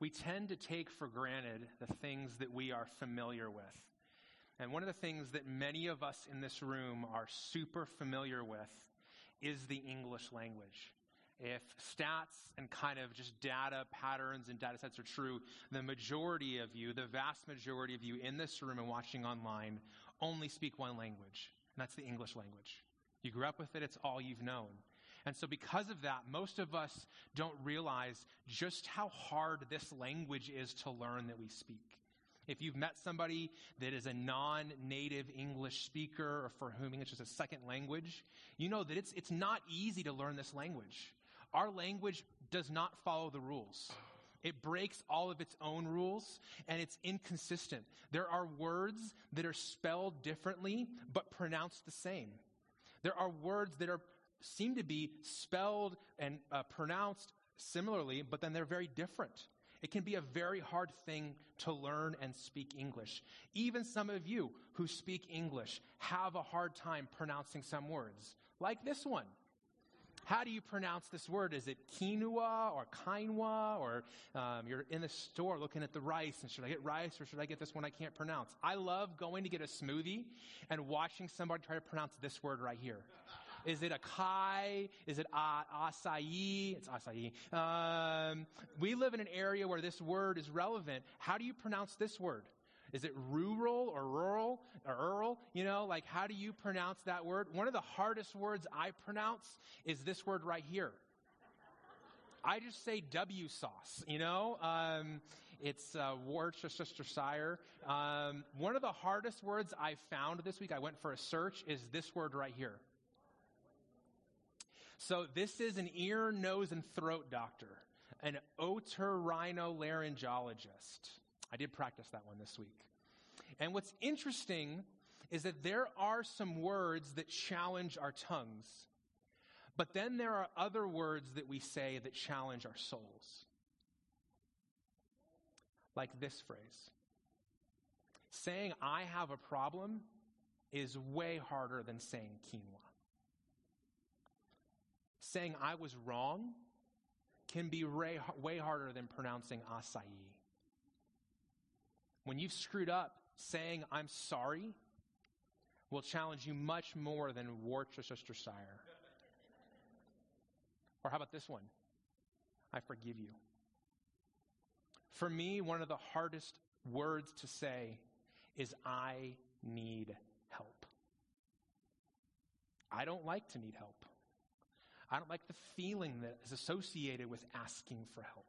we tend to take for granted the things that we are familiar with. And one of the things that many of us in this room are super familiar with is the English language. If stats and kind of just data patterns and data sets are true, the majority of you, the vast majority of you in this room and watching online, only speak one language, and that's the English language. You grew up with it, it's all you've known. And so, because of that, most of us don't realize just how hard this language is to learn that we speak. If you've met somebody that is a non native English speaker or for whom English is a second language, you know that it's, it's not easy to learn this language. Our language does not follow the rules. It breaks all of its own rules and it's inconsistent. There are words that are spelled differently but pronounced the same. There are words that are seem to be spelled and uh, pronounced similarly, but then they're very different. It can be a very hard thing to learn and speak English. Even some of you who speak English have a hard time pronouncing some words, like this one. How do you pronounce this word? Is it quinoa or quinoa? Or um, you're in the store looking at the rice, and should I get rice or should I get this one I can't pronounce? I love going to get a smoothie and watching somebody try to pronounce this word right here. Is it acai? Is it a- acai? It's acai. Um, we live in an area where this word is relevant. How do you pronounce this word? Is it rural or rural or rural? You know, like how do you pronounce that word? One of the hardest words I pronounce is this word right here. I just say W sauce, you know? Um, it's uh, Worcestershire. Um, one of the hardest words I found this week, I went for a search, is this word right here. So this is an ear, nose, and throat doctor, an otorhinolaryngologist. I did practice that one this week. And what's interesting is that there are some words that challenge our tongues, but then there are other words that we say that challenge our souls. Like this phrase saying, I have a problem is way harder than saying quinoa saying I was wrong can be way, harder than pronouncing acai. When you've screwed up, saying I'm sorry will challenge you much more than Worcestershire. Or how about this one? I forgive you. For me, one of the hardest words to say is I need help. I don't like to need help. I don't like the feeling that is associated with asking for help.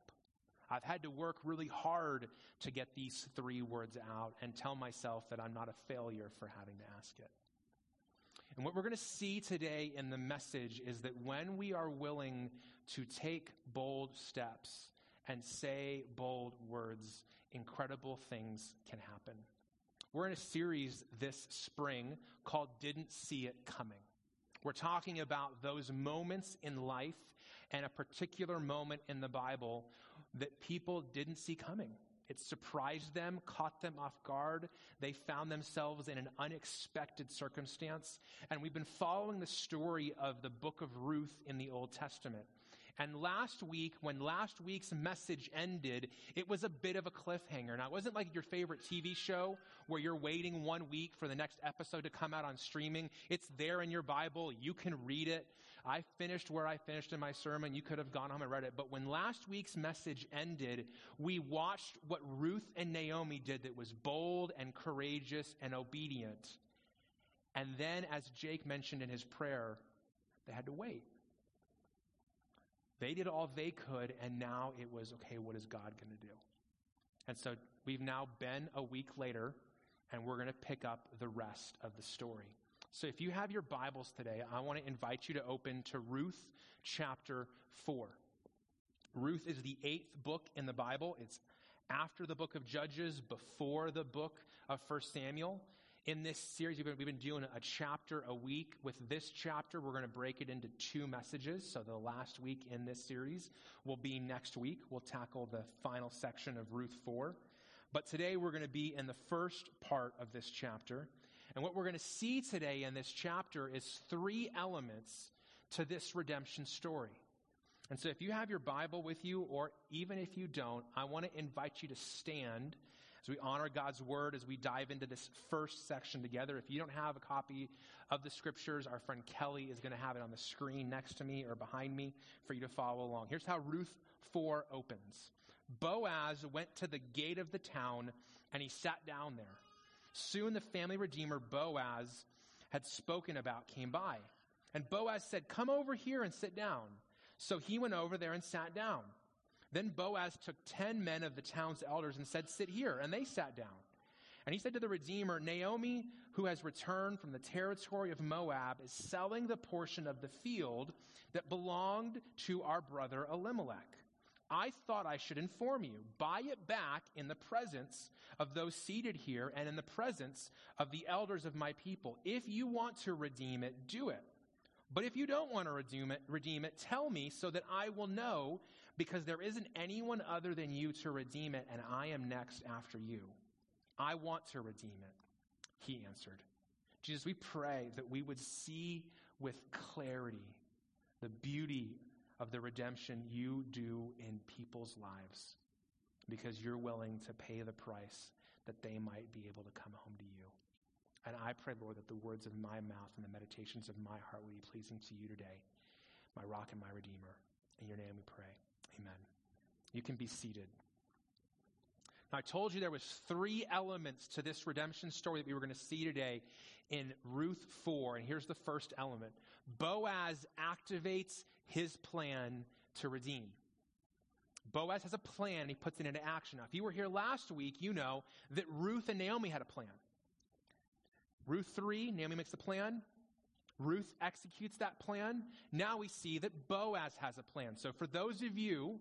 I've had to work really hard to get these three words out and tell myself that I'm not a failure for having to ask it. And what we're going to see today in the message is that when we are willing to take bold steps and say bold words, incredible things can happen. We're in a series this spring called Didn't See It Coming. We're talking about those moments in life and a particular moment in the Bible that people didn't see coming. It surprised them, caught them off guard. They found themselves in an unexpected circumstance. And we've been following the story of the book of Ruth in the Old Testament. And last week, when last week's message ended, it was a bit of a cliffhanger. Now, it wasn't like your favorite TV show where you're waiting one week for the next episode to come out on streaming. It's there in your Bible. You can read it. I finished where I finished in my sermon. You could have gone home and read it. But when last week's message ended, we watched what Ruth and Naomi did that was bold and courageous and obedient. And then, as Jake mentioned in his prayer, they had to wait. They did all they could, and now it was okay, what is God going to do? And so we've now been a week later, and we're going to pick up the rest of the story. So if you have your Bibles today, I want to invite you to open to Ruth chapter 4. Ruth is the eighth book in the Bible. It's after the book of Judges, before the book of First Samuel in this series, we've been, we've been doing a chapter a week. With this chapter, we're going to break it into two messages. So the last week in this series will be next week. We'll tackle the final section of Ruth 4. But today we're going to be in the first part of this chapter. And what we're going to see today in this chapter is three elements to this redemption story. And so if you have your Bible with you, or even if you don't, I want to invite you to stand as we honor God's word, as we dive into this first section together. If you don't have a copy of the scriptures, our friend Kelly is going to have it on the screen next to me or behind me for you to follow along. Here's how Ruth 4 opens Boaz went to the gate of the town and he sat down there. Soon the family redeemer Boaz had spoken about came by. And Boaz said, Come over here and sit down. So he went over there and sat down. Then Boaz took ten men of the town's elders and said, Sit here. And they sat down. And he said to the Redeemer, Naomi, who has returned from the territory of Moab, is selling the portion of the field that belonged to our brother Elimelech. I thought I should inform you. Buy it back in the presence of those seated here and in the presence of the elders of my people. If you want to redeem it, do it. But if you don't want to redeem it, redeem it, tell me so that I will know, because there isn't anyone other than you to redeem it, and I am next after you. I want to redeem it. He answered. Jesus, we pray that we would see with clarity the beauty of the redemption you do in people's lives because you're willing to pay the price that they might be able to come home to you. And I pray, Lord, that the words of my mouth and the meditations of my heart will be pleasing to you today, my rock and my redeemer. In your name we pray. Amen. You can be seated. Now, I told you there was three elements to this redemption story that we were going to see today in Ruth 4. And here's the first element. Boaz activates his plan to redeem. Boaz has a plan, and he puts it into action. Now, if you were here last week, you know that Ruth and Naomi had a plan. Ruth 3, Naomi makes the plan. Ruth executes that plan. Now we see that Boaz has a plan. So for those of you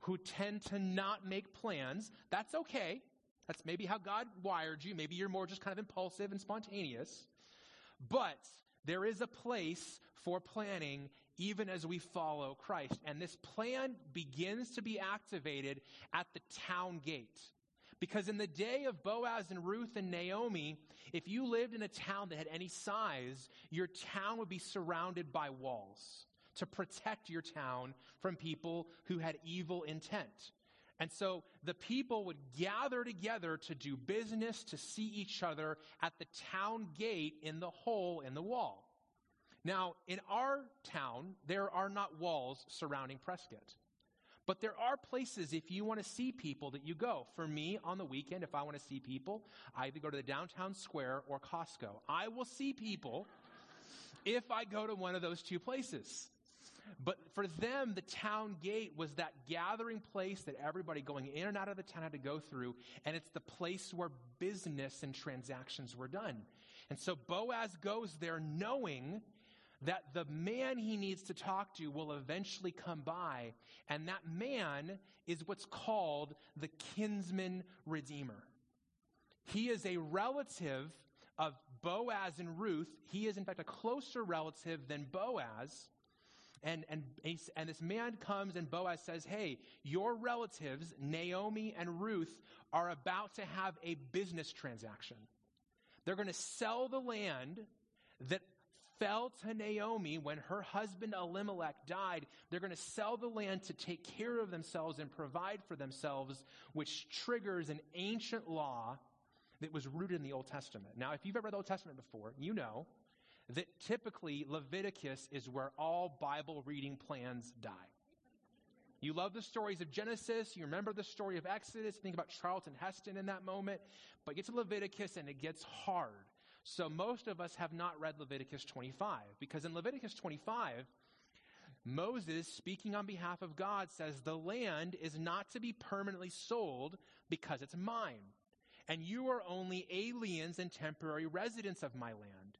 who tend to not make plans, that's okay. That's maybe how God wired you. Maybe you're more just kind of impulsive and spontaneous. But there is a place for planning even as we follow Christ. And this plan begins to be activated at the town gate. Because in the day of Boaz and Ruth and Naomi, if you lived in a town that had any size, your town would be surrounded by walls to protect your town from people who had evil intent. And so the people would gather together to do business, to see each other at the town gate in the hole in the wall. Now, in our town, there are not walls surrounding Prescott. But there are places, if you want to see people, that you go. For me, on the weekend, if I want to see people, I either go to the downtown square or Costco. I will see people if I go to one of those two places. But for them, the town gate was that gathering place that everybody going in and out of the town had to go through, and it's the place where business and transactions were done. And so Boaz goes there knowing that the man he needs to talk to will eventually come by, and that man is what's called the kinsman redeemer. He is a relative of Boaz and Ruth. He is, in fact, a closer relative than Boaz. And, and, and this man comes and Boaz says, Hey, your relatives, Naomi and Ruth, are about to have a business transaction. They're going to sell the land that fell to Naomi when her husband Elimelech died. They're going to sell the land to take care of themselves and provide for themselves, which triggers an ancient law that was rooted in the Old Testament. Now, if you've ever read the Old Testament before, you know that typically Leviticus is where all Bible reading plans die. You love the stories of Genesis. You remember the story of Exodus. Think about Charlton Heston in that moment. But get to Leviticus and it gets hard. So most of us have not read Leviticus 25 because in Leviticus 25, Moses, speaking on behalf of God, says, The land is not to be permanently sold because it's mine. And you are only aliens and temporary residents of my land.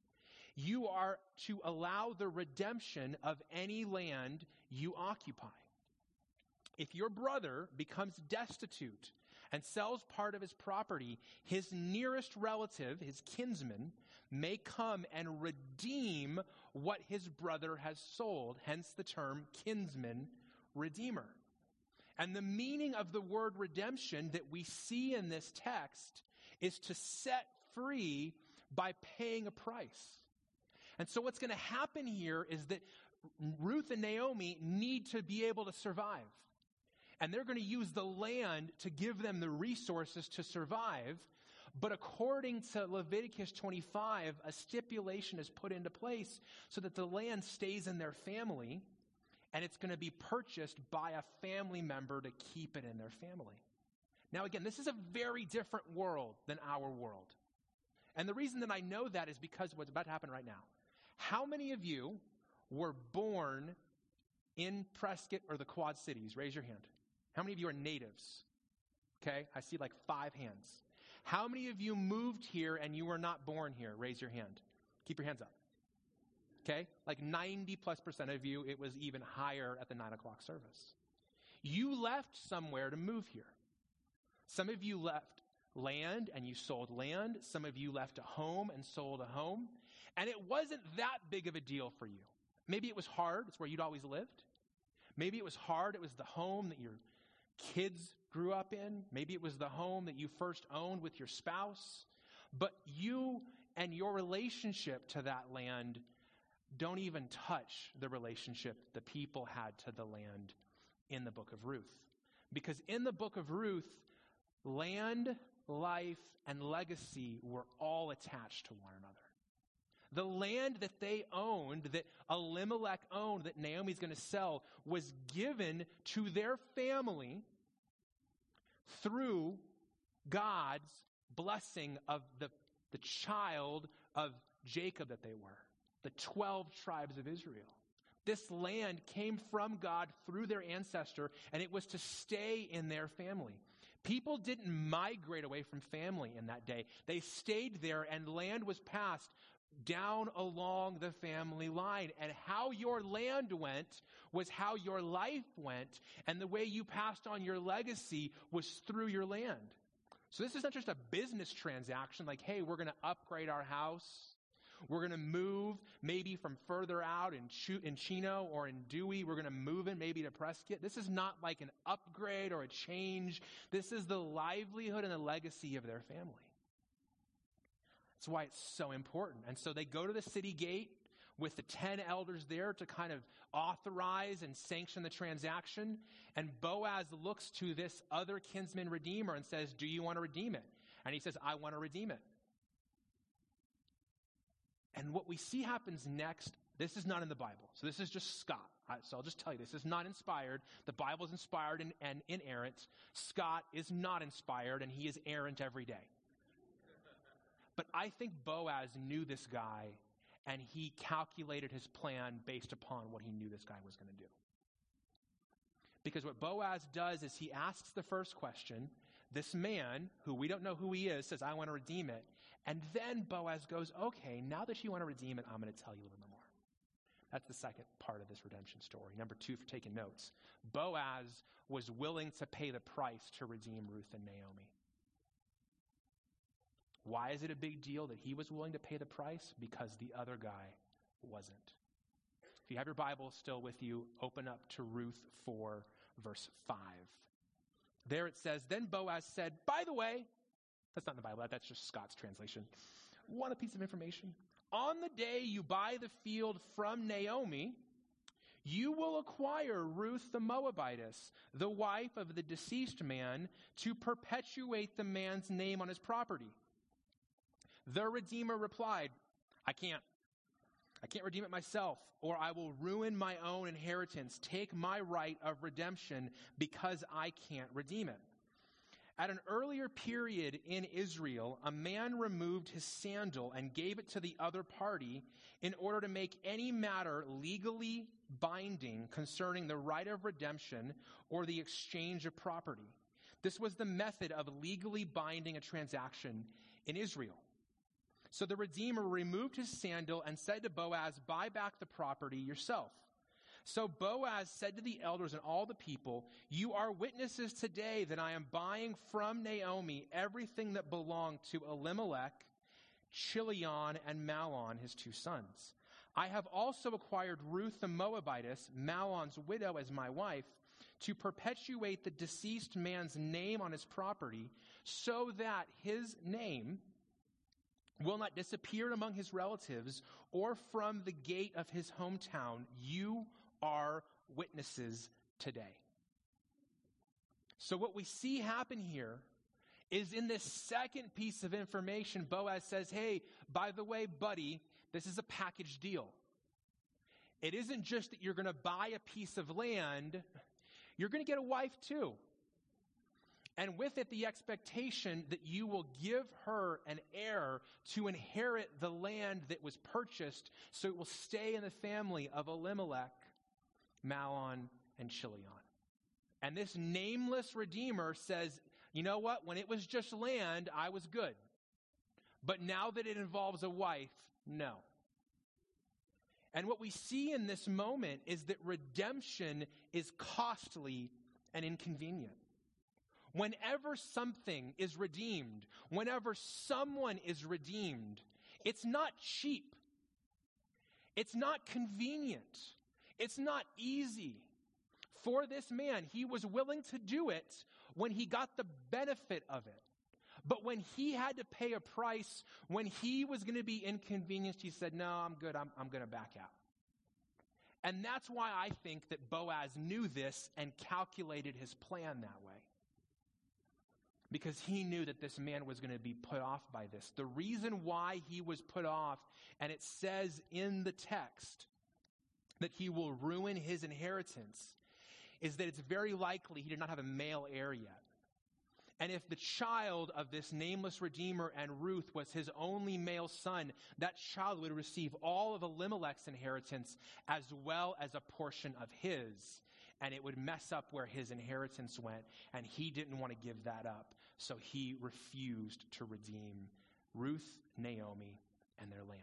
You are to allow the redemption of any land you occupy. If your brother becomes destitute and sells part of his property, his nearest relative, his kinsman, may come and redeem what his brother has sold, hence the term kinsman redeemer. And the meaning of the word redemption that we see in this text is to set free by paying a price. And so what's going to happen here is that Ruth and Naomi need to be able to survive. And they're going to use the land to give them the resources to survive. But according to Leviticus 25, a stipulation is put into place so that the land stays in their family and it's going to be purchased by a family member to keep it in their family. Now, again, this is a very different world than our world. And the reason that I know that is because of what's about to happen right now. How many of you were born in Prescott or the Quad Cities? Raise your hand. How many of you are natives? Okay, I see like five hands. How many of you moved here and you were not born here? Raise your hand. Keep your hands up. Okay, like 90 plus percent of you, it was even higher at the nine o'clock service. You left somewhere to move here. Some of you left land and you sold land. Some of you left a home and sold a home. And it wasn't that big of a deal for you. Maybe it was hard. It's where you'd always lived. Maybe it was hard. It was the home that your kids grew up in. Maybe it was the home that you first owned with your spouse. But you and your relationship to that land don't even touch the relationship the people had to the land in the book of Ruth. Because in the book of Ruth, land, life, and legacy were all attached to one another. The land that they owned, that Elimelech owned, that Naomi's going to sell, was given to their family through God's blessing of the, the child of Jacob that they were, the 12 tribes of Israel. This land came from God through their ancestor, and it was to stay in their family. People didn't migrate away from family in that day. They stayed there, and land was passed down along the family line. And how your land went was how your life went, and the way you passed on your legacy was through your land. So this is not just a business transaction like, hey, we're going to upgrade our house. We're going to move maybe from further out in, Ch- in Chino or in Dewey. We're going to move it maybe to Prescott. This is not like an upgrade or a change. This is the livelihood and the legacy of their family. That's why it's so important. And so they go to the city gate with the 10 elders there to kind of authorize and sanction the transaction. And Boaz looks to this other kinsman redeemer and says, Do you want to redeem it? And he says, I want to redeem it. And what we see happens next, this is not in the Bible. So this is just Scott. So I'll just tell you, this is not inspired. The Bible is inspired and, and inerrant. Scott is not inspired, and he is errant every day. But I think Boaz knew this guy, and he calculated his plan based upon what he knew this guy was going to do. Because what Boaz does is he asks the first question. This man, who we don't know who he is, says, I want to redeem it. And then Boaz goes, Okay, now that you want to redeem it, I'm going to tell you a little bit more. That's the second part of this redemption story. Number two, for taking notes Boaz was willing to pay the price to redeem Ruth and Naomi. Why is it a big deal that he was willing to pay the price? Because the other guy wasn't. If you have your Bible still with you, open up to Ruth 4, verse 5. There it says, Then Boaz said, By the way, that's not in the Bible, that's just Scott's translation. Want a piece of information? On the day you buy the field from Naomi, you will acquire Ruth the Moabitess, the wife of the deceased man, to perpetuate the man's name on his property. The Redeemer replied, I can't. I can't redeem it myself, or I will ruin my own inheritance. Take my right of redemption because I can't redeem it. At an earlier period in Israel, a man removed his sandal and gave it to the other party in order to make any matter legally binding concerning the right of redemption or the exchange of property. This was the method of legally binding a transaction in Israel. So the Redeemer removed his sandal and said to Boaz, Buy back the property yourself. So Boaz said to the elders and all the people, You are witnesses today that I am buying from Naomi everything that belonged to Elimelech, Chilion, and Mahlon, his two sons. I have also acquired Ruth the Moabitess, Mahlon's widow, as my wife, to perpetuate the deceased man's name on his property, so that his name will not disappear among his relatives or from the gate of his hometown. You are witnesses today. So, what we see happen here is in this second piece of information, Boaz says, Hey, by the way, buddy, this is a package deal. It isn't just that you're going to buy a piece of land, you're going to get a wife too. And with it, the expectation that you will give her an heir to inherit the land that was purchased so it will stay in the family of Elimelech, Mahlon, and Chilion. And this nameless Redeemer says, you know what? When it was just land, I was good. But now that it involves a wife, no. And what we see in this moment is that redemption is costly and inconvenient. Whenever something is redeemed, whenever someone is redeemed, it's not cheap. It's not convenient. It's not easy. For this man, he was willing to do it when he got the benefit of it. But when he had to pay a price, when he was going to be inconvenienced, he said, No, I'm good. I'm, I'm going to back out. And that's why I think that Boaz knew this and calculated his plan that way. Because he knew that this man was going to be put off by this. The reason why he was put off, and it says in the text that he will ruin his inheritance, is that it's very likely he did not have a male heir yet. And if the child of this nameless Redeemer and Ruth was his only male son, that child would receive all of Elimelech's inheritance as well as a portion of his. And it would mess up where his inheritance went. And he didn't want to give that up. So he refused to redeem Ruth, Naomi, and their land.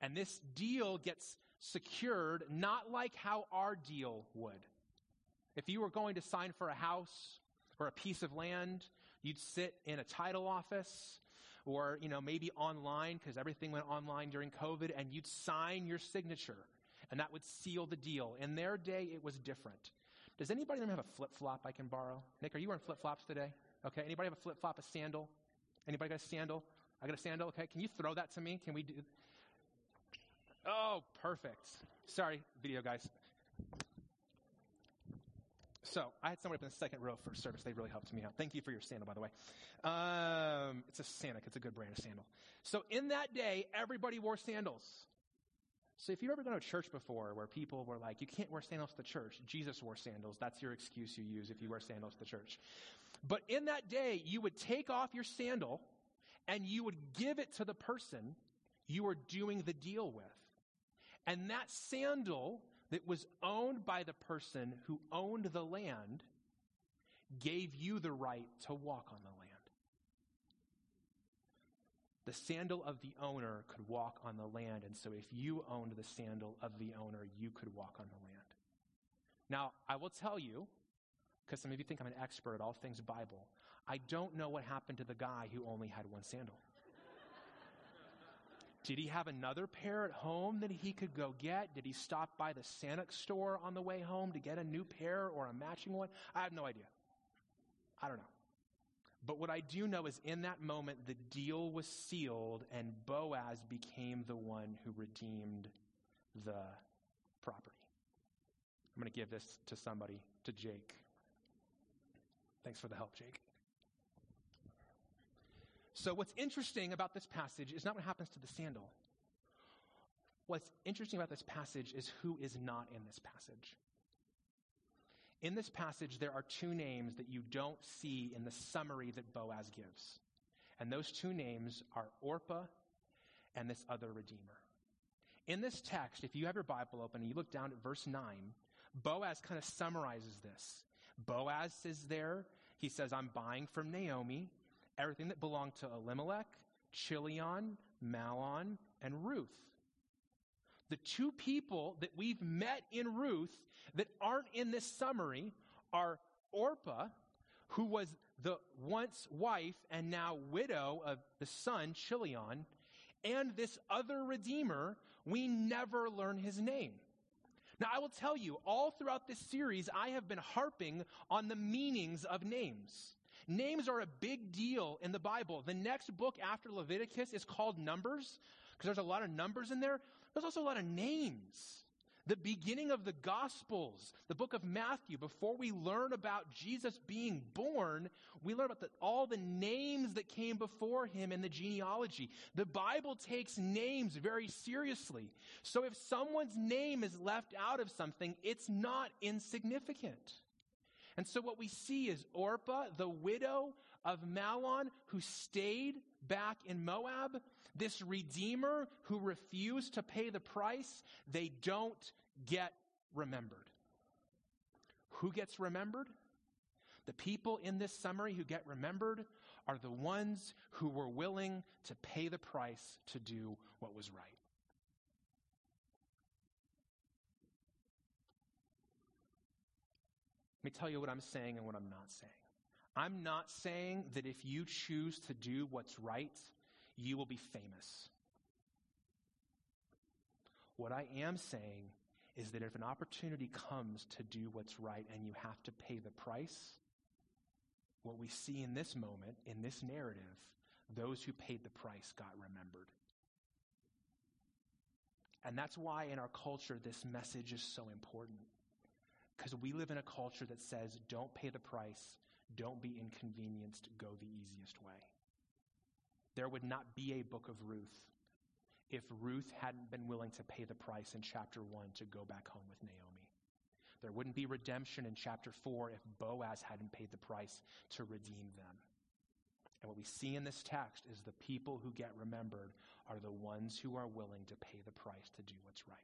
And this deal gets secured not like how our deal would. If you were going to sign for a house or a piece of land, you'd sit in a title office or, you know, maybe online because everything went online during COVID and you'd sign your signature and that would seal the deal. In their day, it was different. Does anybody have a flip flop I can borrow? Nick, are you wearing flip flops today? Okay. Anybody have a flip flop, a sandal? Anybody got a sandal? I got a sandal. Okay. Can you throw that to me? Can we do? Oh, perfect. Sorry, video guys. So I had somebody up in the second row for service. They really helped me out. Thank you for your sandal, by the way. Um, it's a Sanuk. It's a good brand of sandal. So in that day, everybody wore sandals. So if you've ever gone to church before where people were like, you can't wear sandals to church, Jesus wore sandals. That's your excuse you use if you wear sandals to church. But in that day, you would take off your sandal and you would give it to the person you were doing the deal with. And that sandal that was owned by the person who owned the land gave you the right to walk on the land. The sandal of the owner could walk on the land, and so if you owned the sandal of the owner, you could walk on the land. Now, I will tell you, because some of you think I'm an expert at all things Bible, I don't know what happened to the guy who only had one sandal. Did he have another pair at home that he could go get? Did he stop by the Sanuk store on the way home to get a new pair or a matching one? I have no idea. I don't know. But what I do know is in that moment, the deal was sealed and Boaz became the one who redeemed the property. I'm going to give this to somebody, to Jake. Thanks for the help, Jake. So, what's interesting about this passage is not what happens to the sandal. What's interesting about this passage is who is not in this passage. In this passage, there are two names that you don't see in the summary that Boaz gives. And those two names are Orpah and this other Redeemer. In this text, if you have your Bible open and you look down at verse 9, Boaz kind of summarizes this. Boaz is there. He says, I'm buying from Naomi everything that belonged to Elimelech, Chilion, Mahlon, and Ruth. The two people that we've met in Ruth that aren't in this summary are Orpah, who was the once wife and now widow of the son, Chilion, and this other Redeemer, we never learn his name. Now, I will tell you, all throughout this series, I have been harping on the meanings of names. Names are a big deal in the Bible. The next book after Leviticus is called Numbers because there's a lot of numbers in there. There's also a lot of names. The beginning of the Gospels, the book of Matthew, before we learn about Jesus being born, we learn about the, all the names that came before him in the genealogy. The Bible takes names very seriously. So if someone's name is left out of something, it's not insignificant. And so what we see is Orpah, the widow of Mahlon, who stayed back in Moab, this redeemer who refused to pay the price, they don't get remembered. Who gets remembered? The people in this summary who get remembered are the ones who were willing to pay the price to do what was right. Let me tell you what I'm saying and what I'm not saying. I'm not saying that if you choose to do what's right, you will be famous. What I am saying is that if an opportunity comes to do what's right and you have to pay the price, what we see in this moment, in this narrative, those who paid the price got remembered. And that's why in our culture this message is so important. Because we live in a culture that says, don't pay the price, don't be inconvenienced, go the easiest way. There would not be a book of Ruth if Ruth hadn't been willing to pay the price in chapter 1 to go back home with Naomi. There wouldn't be redemption in chapter 4 if Boaz hadn't paid the price to redeem them. And what we see in this text is the people who get remembered are the ones who are willing to pay the price to do what's right.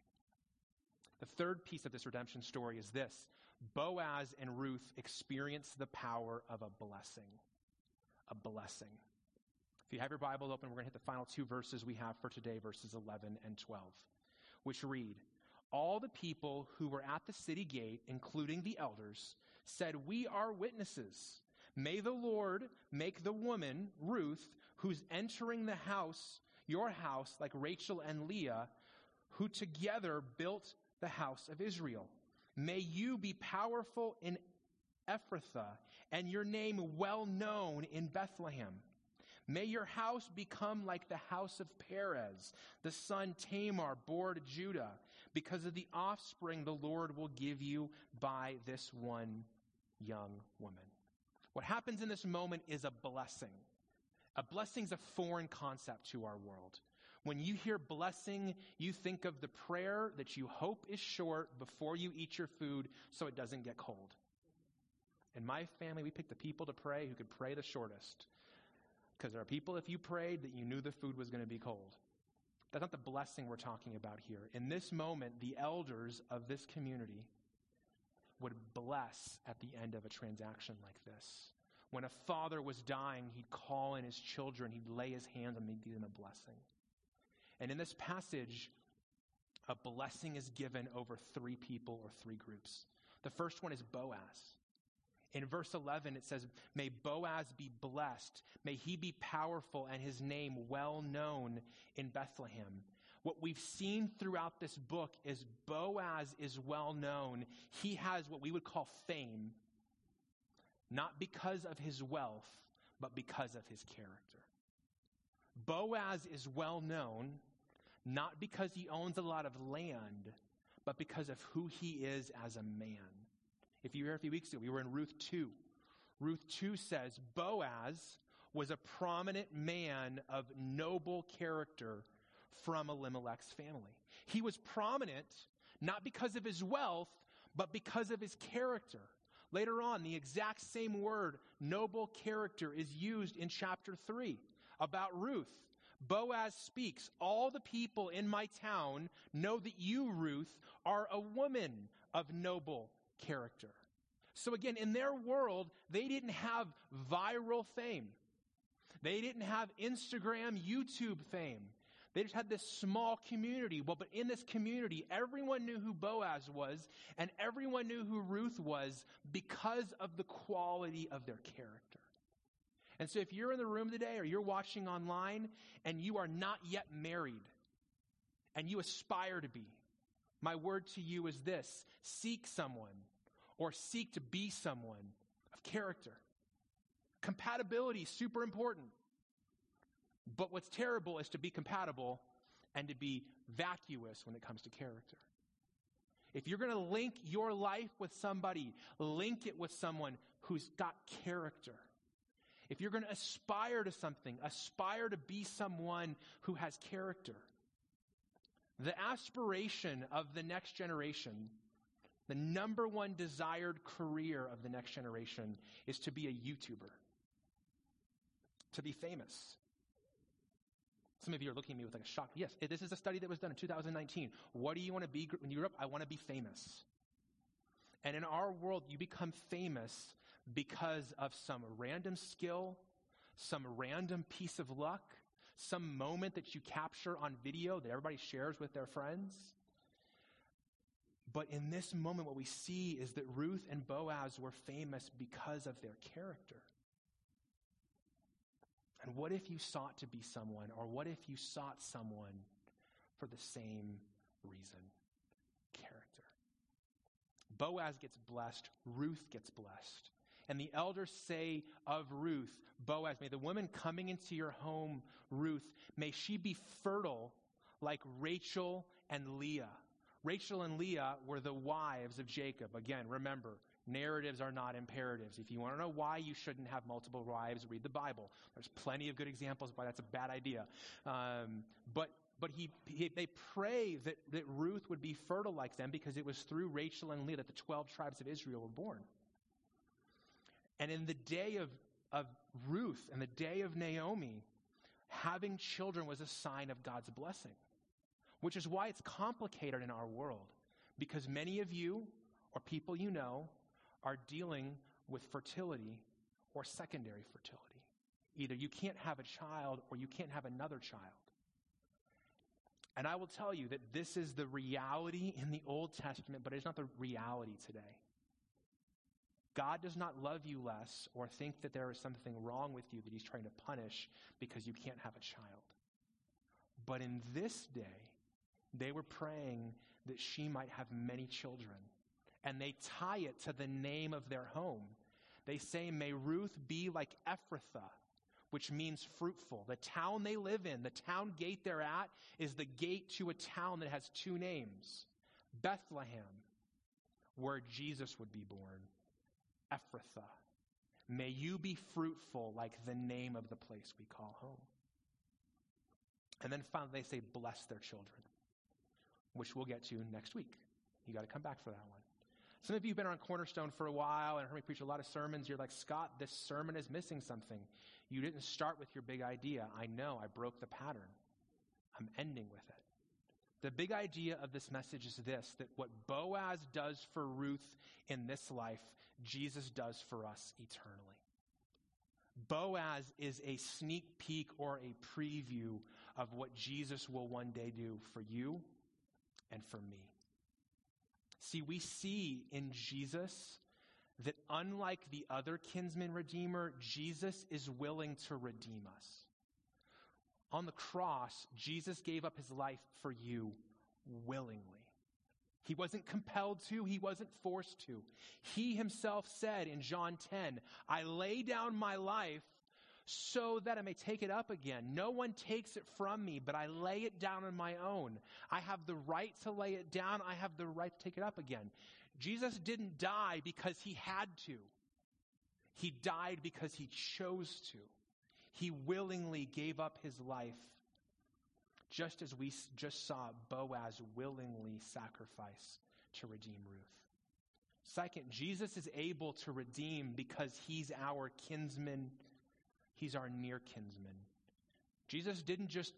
The third piece of this redemption story is this Boaz and Ruth experience the power of a blessing. A blessing. If you have your Bible open, we're going to hit the final two verses we have for today, verses 11 and 12, which read All the people who were at the city gate, including the elders, said, We are witnesses. May the Lord make the woman, Ruth, who's entering the house, your house, like Rachel and Leah, who together built the house of Israel. May you be powerful in Ephrathah and your name well known in Bethlehem. May your house become like the house of Perez, the son Tamar bore to Judah, because of the offspring the Lord will give you by this one young woman. What happens in this moment is a blessing. A blessing is a foreign concept to our world. When you hear blessing, you think of the prayer that you hope is short before you eat your food so it doesn't get cold. In my family, we pick the people to pray who could pray the shortest. Because there are people, if you prayed, that you knew the food was going to be cold. That's not the blessing we're talking about here. In this moment, the elders of this community would bless at the end of a transaction like this. When a father was dying, he'd call in his children, he'd lay his hands on them, he'd give them a blessing. And in this passage, a blessing is given over three people or three groups. The first one is Boaz. In verse 11, it says, May Boaz be blessed. May he be powerful and his name well known in Bethlehem. What we've seen throughout this book is Boaz is well known. He has what we would call fame, not because of his wealth, but because of his character. Boaz is well known not because he owns a lot of land, but because of who he is as a man. If you were here a few weeks ago, we were in Ruth 2. Ruth 2 says Boaz was a prominent man of noble character from Elimelech's family. He was prominent not because of his wealth, but because of his character. Later on, the exact same word, noble character, is used in chapter 3 about Ruth. Boaz speaks, All the people in my town know that you, Ruth, are a woman of noble character. So again, in their world, they didn't have viral fame. They didn't have Instagram, YouTube fame. They just had this small community. Well, but in this community, everyone knew who Boaz was, and everyone knew who Ruth was because of the quality of their character. And so if you're in the room today or you're watching online and you are not yet married and you aspire to be, my word to you is this seek someone or seek to be someone of character. Compatibility, is super important. But what's terrible is to be compatible and to be vacuous when it comes to character. If you're going to link your life with somebody, link it with someone who's got character. If you're going to aspire to something, aspire to be someone who has character. The aspiration of the next generation, the number one desired career of the next generation is to be a YouTuber, to be famous. Some of you are looking at me with like a shock. Yes, eh, this is a study that was done in 2019. What do you want to be when you grow up? I want to be famous. And in our world, you become famous because of some random skill, some random piece of luck, some moment that you capture on video that everybody shares with their friends. But in this moment, what we see is that Ruth and Boaz were famous because of their character. And what if you sought to be someone, or what if you sought someone for the same reason? Character. Boaz gets blessed, Ruth gets blessed. And the elders say of Ruth, Boaz, may the woman coming into your home, Ruth, may she be fertile like Rachel and Leah. Rachel and Leah were the wives of Jacob. Again, remember, narratives are not imperatives. If you want to know why you shouldn't have multiple wives, read the Bible. There's plenty of good examples why that's a bad idea. Um, but but he, he, they pray that, that Ruth would be fertile like them because it was through Rachel and Leah that the 12 tribes of Israel were born. And in the day of, of Ruth and the day of Naomi, having children was a sign of God's blessing, which is why it's complicated in our world. Because many of you, or people you know, are dealing with fertility or secondary fertility. Either you can't have a child or you can't have another child. And I will tell you that this is the reality in the Old Testament, but it's not the reality today. God does not love you less or think that there is something wrong with you that he's trying to punish because you can't have a child. But in this day, they were praying that she might have many children. And they tie it to the name of their home. They say, May Ruth be like Ephrathah, which means fruitful. The town they live in, the town gate they're at, is the gate to a town that has two names Bethlehem, where Jesus would be born, Ephrathah. May you be fruitful like the name of the place we call home. And then finally, they say, bless their children, which we'll get to next week. You got to come back for that one. Some of you have been on Cornerstone for a while and heard me preach a lot of sermons. You're like, Scott, this sermon is missing something. You didn't start with your big idea. I know, I broke the pattern. I'm ending with it. The big idea of this message is this that what Boaz does for Ruth in this life, Jesus does for us eternally. Boaz is a sneak peek or a preview of what Jesus will one day do for you and for me. See, we see in Jesus that unlike the other kinsman redeemer, Jesus is willing to redeem us. On the cross, Jesus gave up his life for you willingly. He wasn't compelled to, he wasn't forced to. He himself said in John 10, I lay down my life so that I may take it up again. No one takes it from me, but I lay it down on my own. I have the right to lay it down, I have the right to take it up again. Jesus didn't die because he had to, he died because he chose to. He willingly gave up his life just as we just saw Boaz willingly sacrifice to redeem Ruth. Second, Jesus is able to redeem because he's our kinsman, he's our near kinsman. Jesus didn't just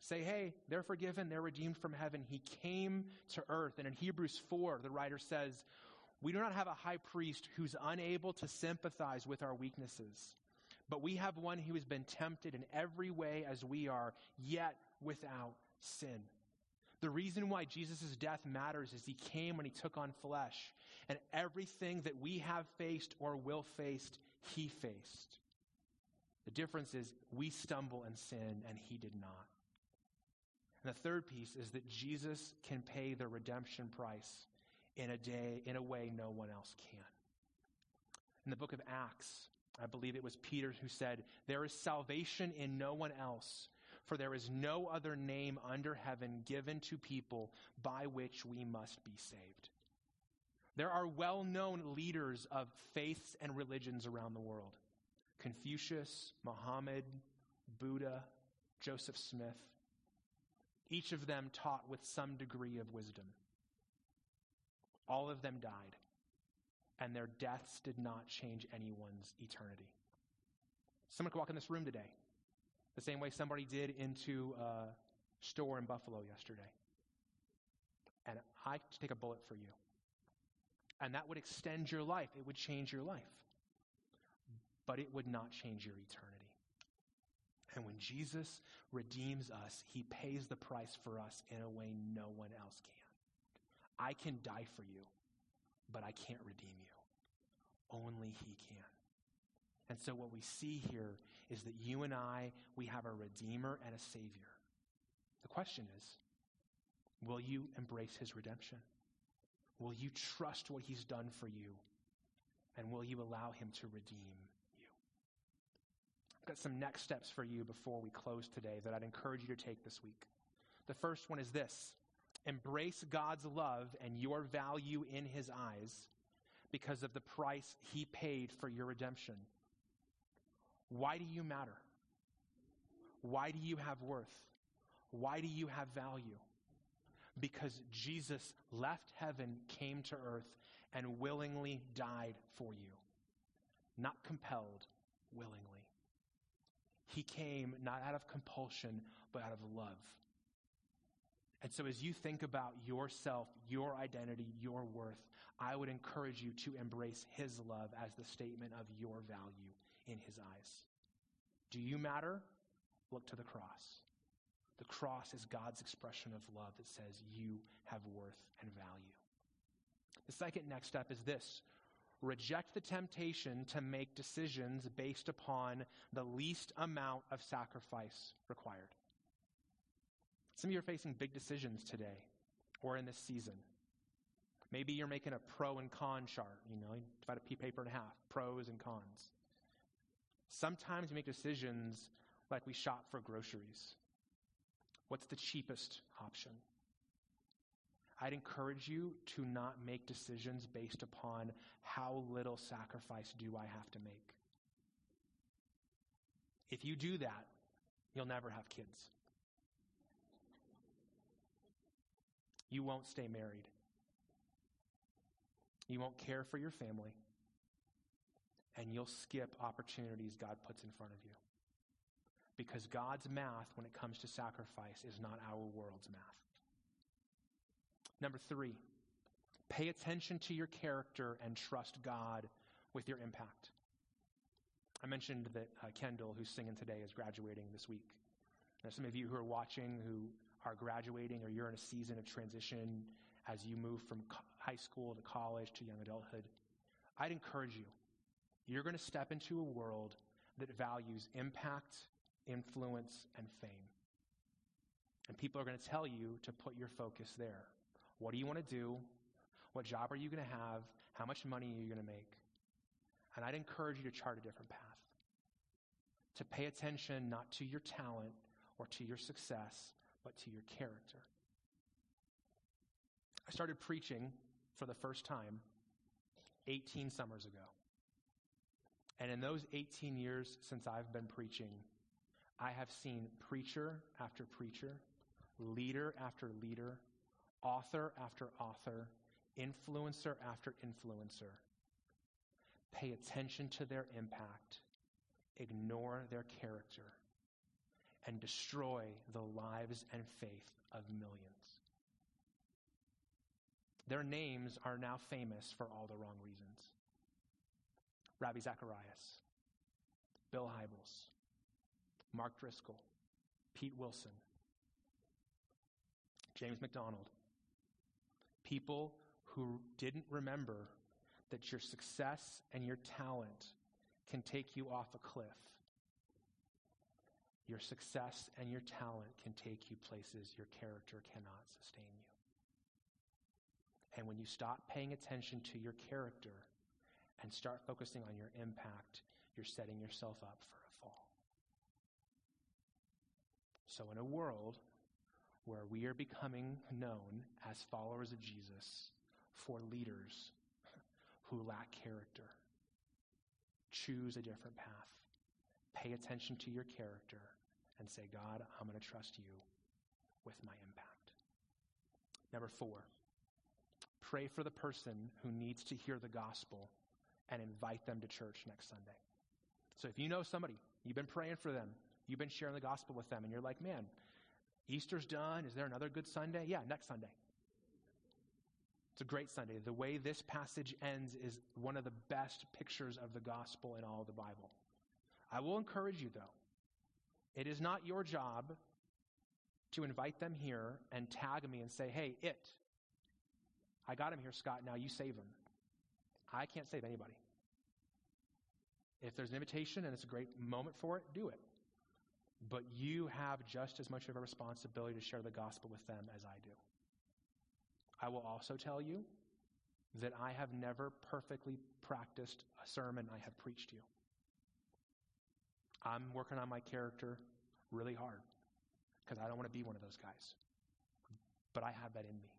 say, hey, they're forgiven, they're redeemed from heaven. He came to earth. And in Hebrews 4, the writer says, We do not have a high priest who's unable to sympathize with our weaknesses, but we have one who has been tempted in every way as we are, yet without sin. The reason why Jesus' death matters is he came when he took on flesh, and everything that we have faced or will face, he faced. The difference is we stumble and sin, and he did not. And the third piece is that Jesus can pay the redemption price in a day, in a way no one else can. In the book of Acts, I believe it was Peter who said, There is salvation in no one else, for there is no other name under heaven given to people by which we must be saved. There are well known leaders of faiths and religions around the world Confucius, Muhammad, Buddha, Joseph Smith. Each of them taught with some degree of wisdom. All of them died and their deaths did not change anyone's eternity. Someone could walk in this room today the same way somebody did into a store in Buffalo yesterday. And I could take a bullet for you. And that would extend your life, it would change your life. But it would not change your eternity. And when Jesus redeems us, he pays the price for us in a way no one else can. I can die for you, but I can't redeem you. Only He can. And so, what we see here is that you and I, we have a Redeemer and a Savior. The question is will you embrace His redemption? Will you trust what He's done for you? And will you allow Him to redeem you? I've got some next steps for you before we close today that I'd encourage you to take this week. The first one is this embrace God's love and your value in His eyes because of the price He paid for your redemption. Why do you matter? Why do you have worth? Why do you have value? Because Jesus left heaven, came to earth, and willingly died for you. Not compelled, willingly. He came not out of compulsion, but out of love. And so, as you think about yourself, your identity, your worth, I would encourage you to embrace His love as the statement of your value in His eyes. Do you matter? Look to the cross. The cross is God's expression of love that says you have worth and value. The second next step is this reject the temptation to make decisions based upon the least amount of sacrifice required. Some of you are facing big decisions today or in this season. Maybe you're making a pro and con chart, you know, divide a paper in half, pros and cons. Sometimes we make decisions like we shop for groceries. What's the cheapest option? I'd encourage you to not make decisions based upon how little sacrifice do I have to make. If you do that, you'll never have kids. You won't stay married. You won't care for your family. And you'll skip opportunities God puts in front of you. Because God's math, when it comes to sacrifice, is not our world's math. Number three, pay attention to your character and trust God with your impact. I mentioned that uh, Kendall, who's singing today, is graduating this week. Now, some of you who are watching who are graduating or you're in a season of transition as you move from co- high school to college to young adulthood, I'd encourage you. You're going to step into a world that values impact, influence, and fame. And people are going to tell you to put your focus there. What do you want to do? What job are you going to have? How much money are you going to make? And I'd encourage you to chart a different path. To pay attention not to your talent or to your success, but to your character. I started preaching for the first time 18 summers ago. And in those 18 years since I've been preaching, I have seen preacher after preacher, leader after leader, author after author, influencer after influencer pay attention to their impact, ignore their character, and destroy the lives and faith of millions. Their names are now famous for all the wrong reasons. Ravi Zacharias, Bill Hybels, Mark Driscoll, Pete Wilson, James MacDonald. People who didn't remember that your success and your talent can take you off a cliff. Your success and your talent can take you places your character cannot sustain you. And when you stop paying attention to your character and start focusing on your impact, you're setting yourself up for a fall. So, in a world where we are becoming known as followers of Jesus for leaders who lack character, choose a different path. Pay attention to your character and say, God, I'm going to trust you with my impact. Number four, pray for the person who needs to hear the gospel and invite them to church next Sunday. So if you know somebody, you've been praying for them, you've been sharing the gospel with them, and you're like, man, Easter's done. Is there another good Sunday? Yeah, next Sunday. It's a great Sunday. The way this passage ends is one of the best pictures of the gospel in all of the Bible. I will encourage you, though. It is not your job to invite them here and tag me and say, hey, it. I got him here, Scott. Now you save him. I can't save anybody. If there's an invitation and it's a great moment for it, do it. But you have just as much of a responsibility to share the gospel with them as I do. I will also tell you that I have never perfectly practiced a sermon I have preached you. I'm working on my character really hard because I don't want to be one of those guys. But I have that in me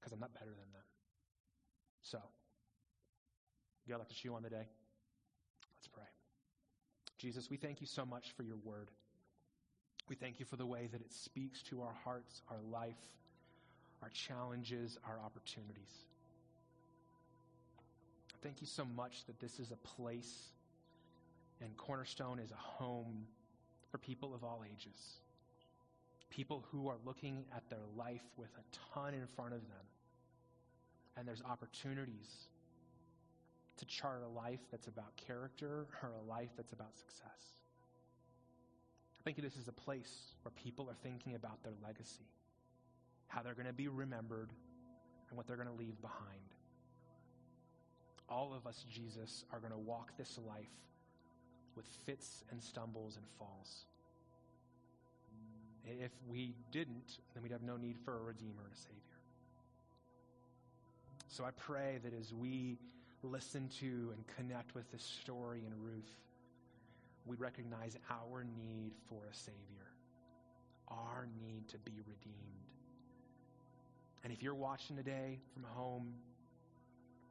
because I'm not better than them. So, got like to chew on the day? Let's pray. Jesus, we thank you so much for your word. We thank you for the way that it speaks to our hearts, our life, our challenges, our opportunities. Thank you so much that this is a place and Cornerstone is a home for people of all ages. People who are looking at their life with a ton in front of them. And there's opportunities to chart a life that's about character or a life that's about success. I think this is a place where people are thinking about their legacy, how they're going to be remembered, and what they're going to leave behind. All of us, Jesus, are going to walk this life with fits and stumbles and falls. If we didn't, then we'd have no need for a Redeemer and a Savior. So I pray that as we listen to and connect with this story in Ruth, we recognize our need for a Savior, our need to be redeemed. And if you're watching today from home,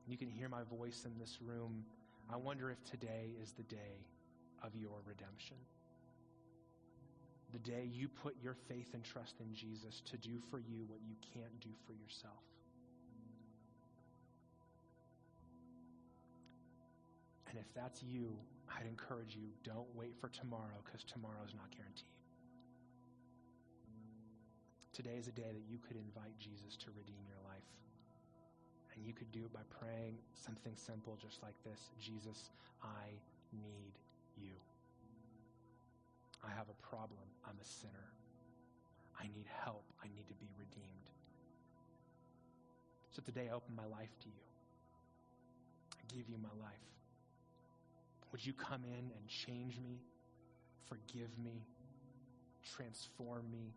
you can hear my voice in this room. I wonder if today is the day of your redemption. The day you put your faith and trust in Jesus to do for you what you can't do for yourself. And if that's you, I'd encourage you don't wait for tomorrow because tomorrow is not guaranteed. Today is a day that you could invite Jesus to redeem your life. And you could do it by praying something simple just like this Jesus, I need you. I have a problem. I'm a sinner. I need help. I need to be redeemed. So today, I open my life to you. I give you my life. Would you come in and change me, forgive me, transform me,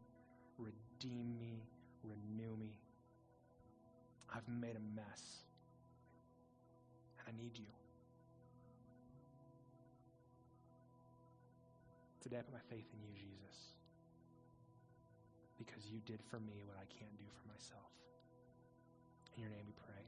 redeem me, renew me? I've made a mess, and I need you. Today, I put my faith in you, Jesus, because you did for me what I can't do for myself. In your name we pray.